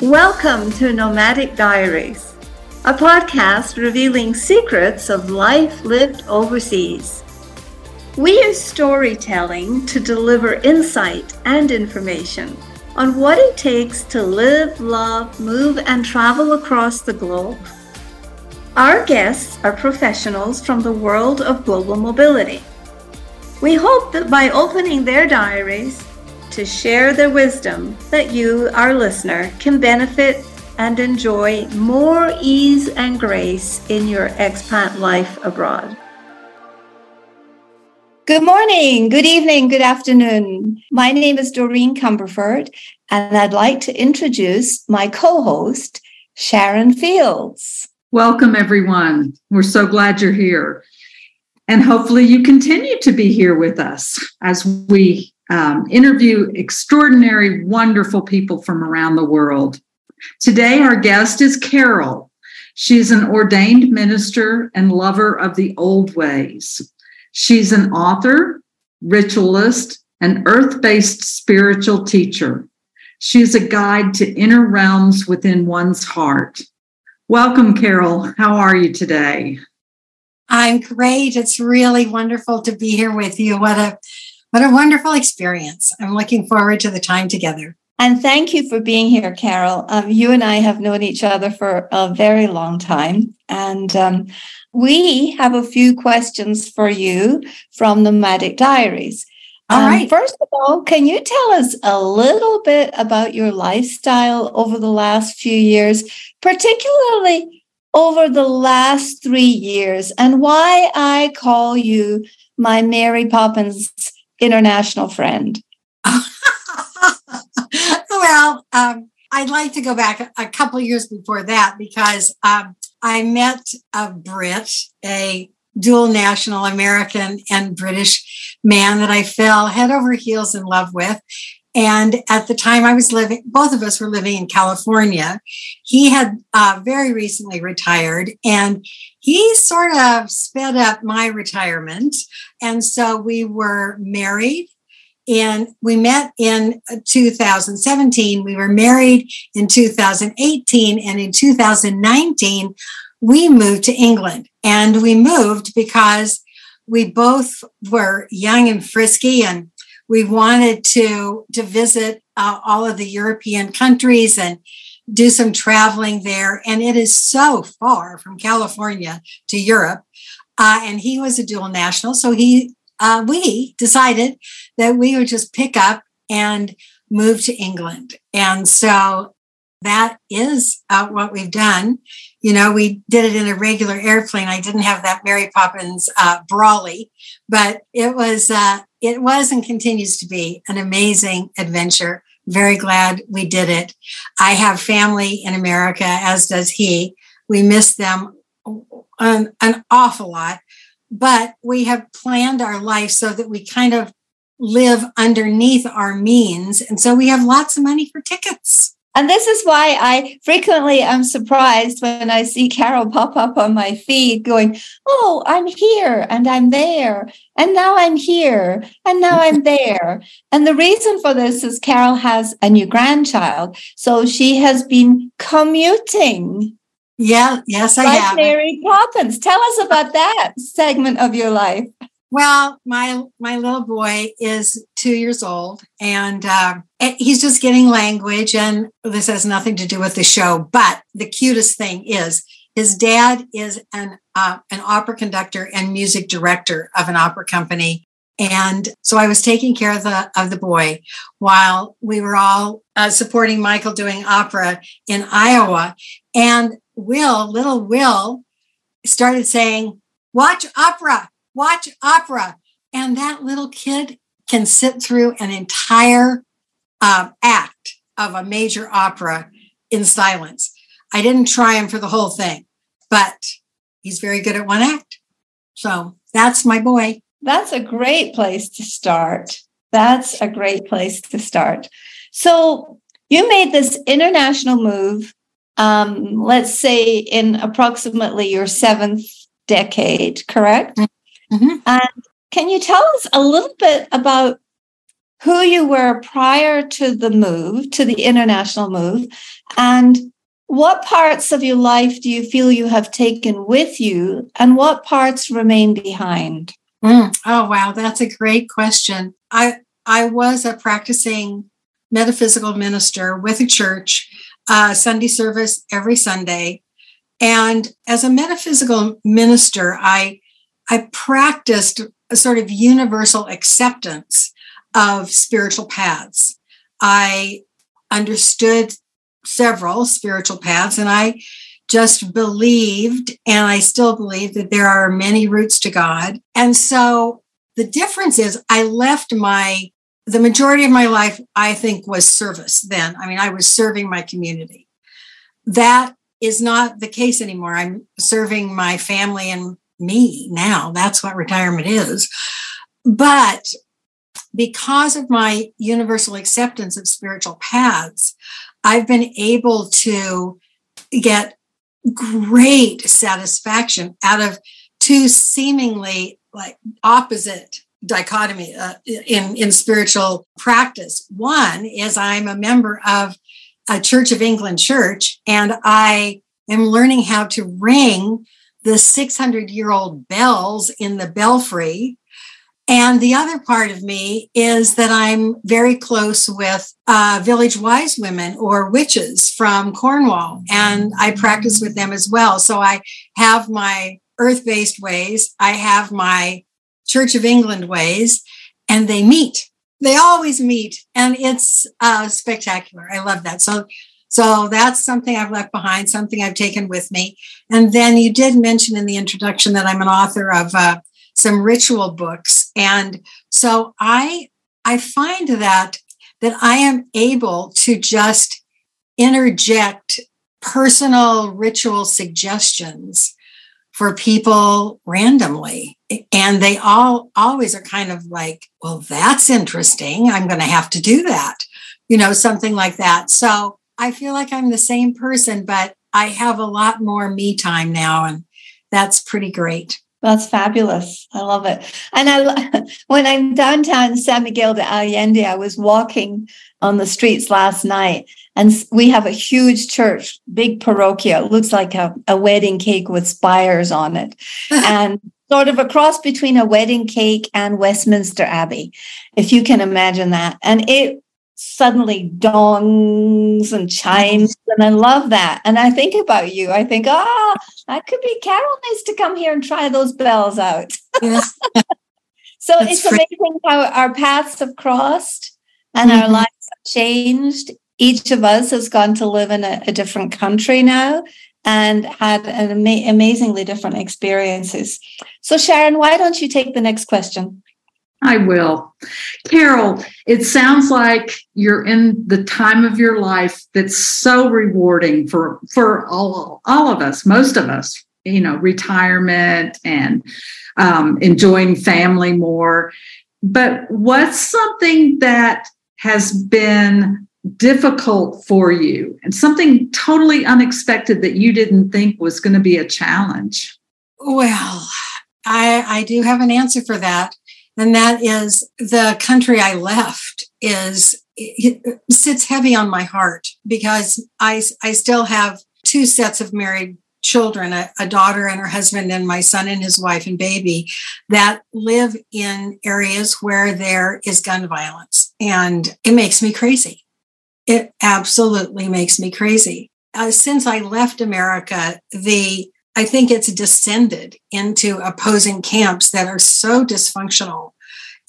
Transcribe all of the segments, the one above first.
Welcome to Nomadic Diaries, a podcast revealing secrets of life lived overseas. We use storytelling to deliver insight and information on what it takes to live, love, move, and travel across the globe. Our guests are professionals from the world of global mobility. We hope that by opening their diaries, to share their wisdom that you, our listener, can benefit and enjoy more ease and grace in your expat life abroad. Good morning, good evening, good afternoon. My name is Doreen Cumberford, and I'd like to introduce my co host, Sharon Fields. Welcome, everyone. We're so glad you're here. And hopefully, you continue to be here with us as we um, interview extraordinary, wonderful people from around the world. Today, our guest is Karyl. She's an ordained minister and lover of the old ways. She's an author, ritualist, and earth based spiritual teacher. She's a guide to inner realms within one's heart. Welcome, Karyl. How are you today? I'm great. It's really wonderful to be here with you. What a what a wonderful experience. I'm looking forward to the time together. And thank you for being here, Karyl. Um, you and I have known each other for a very long time. And um, we have a few questions for you from the Nomadic Diaries. All um, right. First of all, can you tell us a little bit about your lifestyle over the last few years, particularly over the last three years, and why I call you my Mary Poppins international friend? well, um, I'd like to go back a, couple years before that because um, I met a Brit, a dual national American and British man that I fell head over heels in love with. And at the time I was living, both of us were living in California. He had uh, very recently retired and he sort of sped up my retirement. And so we were married and we met in 2017. We were married in 2018. And in 2019, we moved to England. And we moved because we both were young and frisky and we wanted to to visit uh, all of the European countries and do some traveling there. And it is so far from California to Europe. Uh, and he was a dual national, so he uh, we decided that we would just pick up and move to England. And so that is uh, what we've done. You know, we did it in a regular airplane. I didn't have that Mary Poppins uh, but it was uh, it was and continues to be an amazing adventure. Very glad we did it. I have family in America, as does he. We miss them an, an awful lot, but we have planned our life so that we kind of live underneath our means. And so we have lots of money for tickets. And this is why I frequently am surprised when I see Karyl pop up on my feed going, Oh, I'm here and I'm there. And now I'm here and now I'm there. And the reason for this is Karyl has a new grandchild. So she has been commuting. Yeah, yes, I like have. Mary Poppins. Tell us about that segment of your life. Well, my my little boy is two years old, and uh, he's just getting language. And this has nothing to do with the show, but the cutest thing is his dad is an uh, an opera conductor and music director of an opera company. And so I was taking care of the of the boy while we were all uh, supporting Michael doing opera in Iowa. And Will, little Will, started saying, "Watch opera." Watch opera. And that little kid can sit through an entire uh, act of a major opera in silence. I didn't try him for the whole thing, but he's very good at one act. So that's my boy. That's a great place to start. That's a great place to start. So you made this international move, um, let's say in approximately your seventh decade, correct? Mm-hmm. And can you tell us a little bit about who you were prior to the move, to the international move, and what parts of your life do you feel you have taken with you, and what parts remain behind? Mm. Oh, wow, that's a great question. I I was a practicing metaphysical minister with a church, uh, Sunday service every Sunday, and as a metaphysical minister, I I practiced a sort of universal acceptance of spiritual paths. I understood several spiritual paths and I just believed, and I still believe that there are many routes to God. And so the difference is I left my, the majority of my life, I think, was service then. I mean, I was serving my community. That is not the case anymore. I'm serving my family and me now. That's what retirement is. But because of my universal acceptance of spiritual paths, I've been able to get great satisfaction out of two seemingly like opposite dichotomy uh, in in spiritual practice. One is I'm a member of a Church of England church, and I am learning how to ring the 600 year old bells in the belfry. And the other part of me is that I'm very close with uh, village wise women or witches from Cornwall, and I practice with them as well. So I have my earth based ways, I have my Church of England ways, and they meet. They always meet, and it's uh, spectacular. I love that. So so that's something I've left behind, something I've taken with me. And then you did mention in the introduction that I'm an author of uh, some ritual books, and so I I find that that I am able to just interject personal ritual suggestions for people randomly. And they all always are kind of like well that's interesting. I'm going to have to do that. You know something like that. So I feel like I'm the same person, but I have a lot more me time now, and that's pretty great. That's fabulous. I love it. And I, when I'm downtown San Miguel de Allende, I was walking on the streets last night, and we have a huge church, big parroquia. It looks like a, a wedding cake with spires on it, and sort of a cross between a wedding cake and Westminster Abbey, if you can imagine that. And it suddenly dongs and chimes and i love that. And i think about you. I think ah oh, that could be carol needs to come here and try those bells out. Yes. so That's it's amazing how our paths have crossed and mm-hmm. our lives have changed. Each of us has gone to live in a, a different country now and had an ama- amazingly different experiences. So sharon why don't you take the next question I will. Karyl, it sounds like you're in the time of your life that's so rewarding for for all all of us, most of us. You know, retirement and um, enjoying family more. But what's something that has been difficult for you and something totally unexpected that you didn't think was going to be a challenge? Well, I, I do have an answer for that and that is the country I left is it sits heavy on my heart because I I still have two sets of married children a, a, daughter and her husband and my son and his wife and baby that live in areas where there is gun violence. And it makes me crazy. It absolutely makes me crazy. Uh, since i left america the I think it's descended into opposing camps that are so dysfunctional.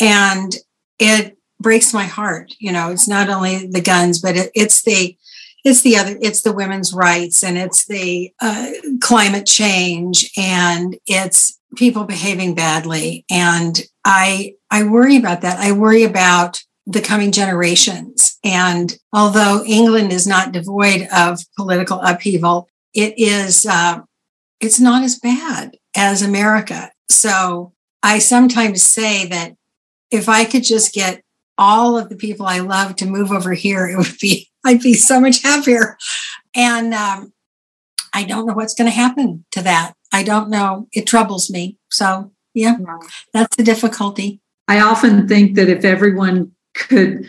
And it breaks my heart. You know, it's not only the guns, but it, it's the it's the other it's the women's rights and it's the uh, climate change and it's people behaving badly and i i worry about that i worry about the coming generations and although england is not devoid of political upheaval it is uh, it's not as bad as America. So I sometimes say that if I could just get all of the people I love to move over here, it would be, I'd be so much happier. And um, I don't know what's going to happen to that. I don't know. It troubles me. So, yeah, that's the difficulty. I often think that if everyone could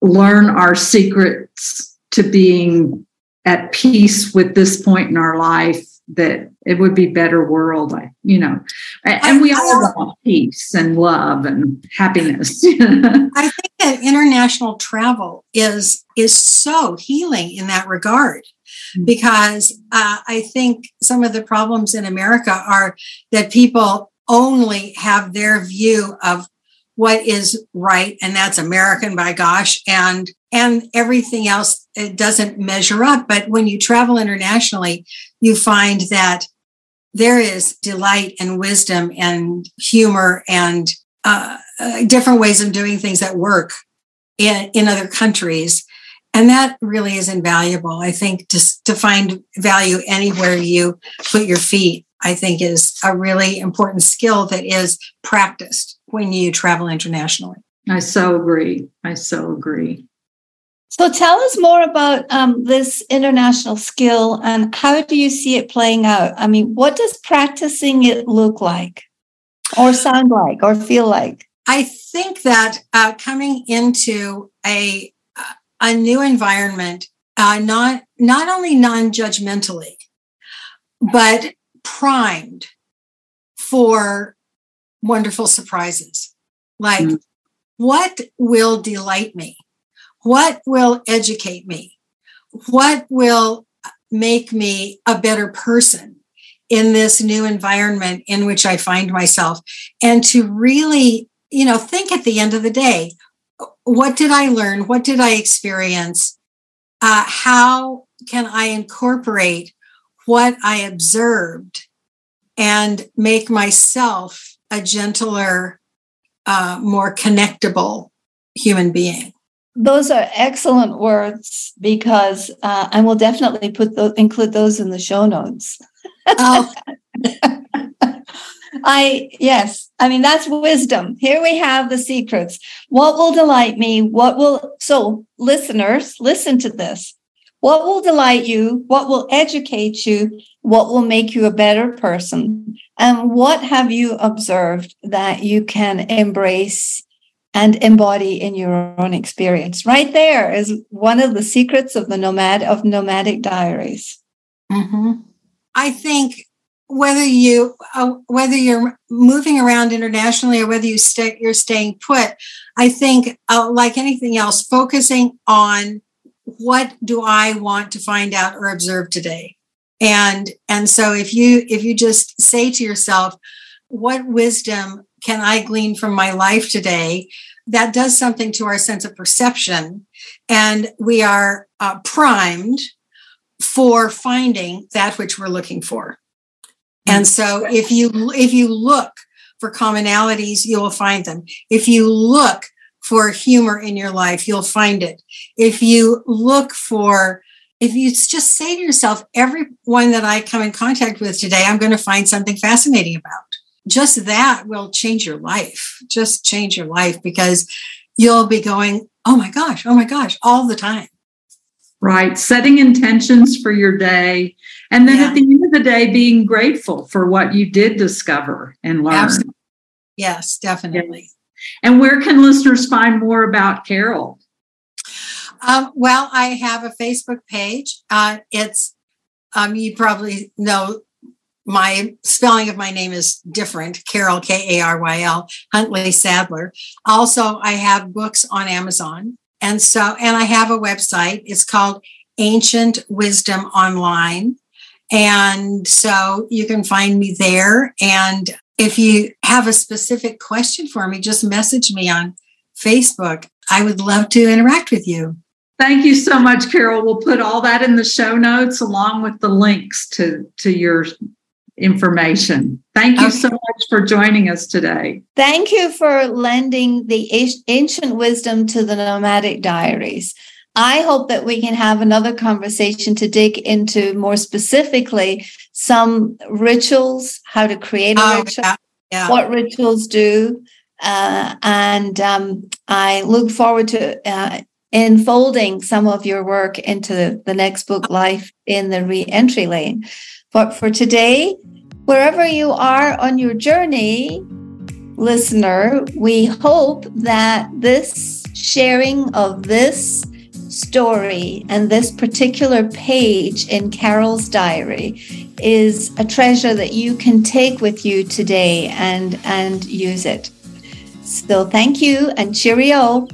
learn our secrets to being at peace with this point in our life that it would be better world you know. And we all want peace and love and happiness. I think that international travel is is so healing in that regard mm. because uh, i think some of the problems in america are that people only have their view of what is right and that's american by gosh and and everything else it doesn't measure up. But when you travel internationally you find that there is delight and wisdom and humor and uh, uh, different ways of doing things that work in, in other countries and that really is invaluable i think to find value anywhere you put your feet i think is a really important skill that is practiced when you travel internationally. I so agree. I so agree. So tell us more about um, this international skill and how do you see it playing out? I mean, what does practicing it look like, or sound like, or feel like? I think that uh, coming into a a new environment, uh, not not only non-judgmentally, but primed for wonderful surprises. Like, mm. what will delight me? What will educate me? What will make me a better person in this new environment in which I find myself? And to really, you know, think at the end of the day, what did I learn? What did I experience? Uh, how can I incorporate what I observed and make myself a gentler, uh, more connectable human being. Those are excellent words because uh, I will definitely put those, include those in the show notes. Oh. I yes, I mean that's wisdom. Here we have the secrets. What will delight me? What will so listeners listen to this. What will delight you? What will educate you? What will make you a better person? And what have you observed that you can embrace and embody in your own experience? Right there is one of the secrets of the nomad of nomadic diaries. Mm-hmm. I think whether you uh, whether you're moving around internationally or whether you stay you're staying put, I think uh, like anything else, focusing on what do I want to find out or observe today? And and so if you if you just say to yourself, what wisdom can I glean from my life today? That does something to our sense of perception, and we are uh, primed for finding that which we're looking for. And so if you if you look for commonalities, you will find them. If you look for humor in your life, you'll find it. If you look for, if you just say to yourself, everyone that I come in contact with today, I'm going to find something fascinating about. Just that will change your life. Just change your life because you'll be going, oh my gosh, oh my gosh, all the time. Right. Setting intentions for your day. And then yeah. at the end of the day, being grateful for what you did discover and learn. Absolutely. Yes, definitely. And where can listeners find more about Karyl? Um, well, I have a Facebook page. Uh, it's, um, you probably know my spelling of my name is different Karyl, K A R Y L, Huntley Sadler. Also, I have books on Amazon. And so, and I have a website. It's called Ancient Wisdom Online. And so you can find me there. And if you have a specific question for me, just message me on Facebook. I would love to interact with you. Thank you so much, Karyl. We'll put all that in the show notes along with the links to, to your information. Thank you okay. so much for joining us today. Thank you for lending the ancient wisdom to the nomadic diaries. I hope that we can have another conversation to dig into more specifically some rituals, how to create a oh, ritual, yeah. Yeah. what rituals do. Uh, and um, I look forward to uh, enfolding some of your work into the next book, Life in the Reentry Lane. But for today, wherever you are on your journey, listener, we hope that this sharing of this story and this particular page in Karyl's diary is a treasure that you can take with you today and and use it. So thank you and cheerio.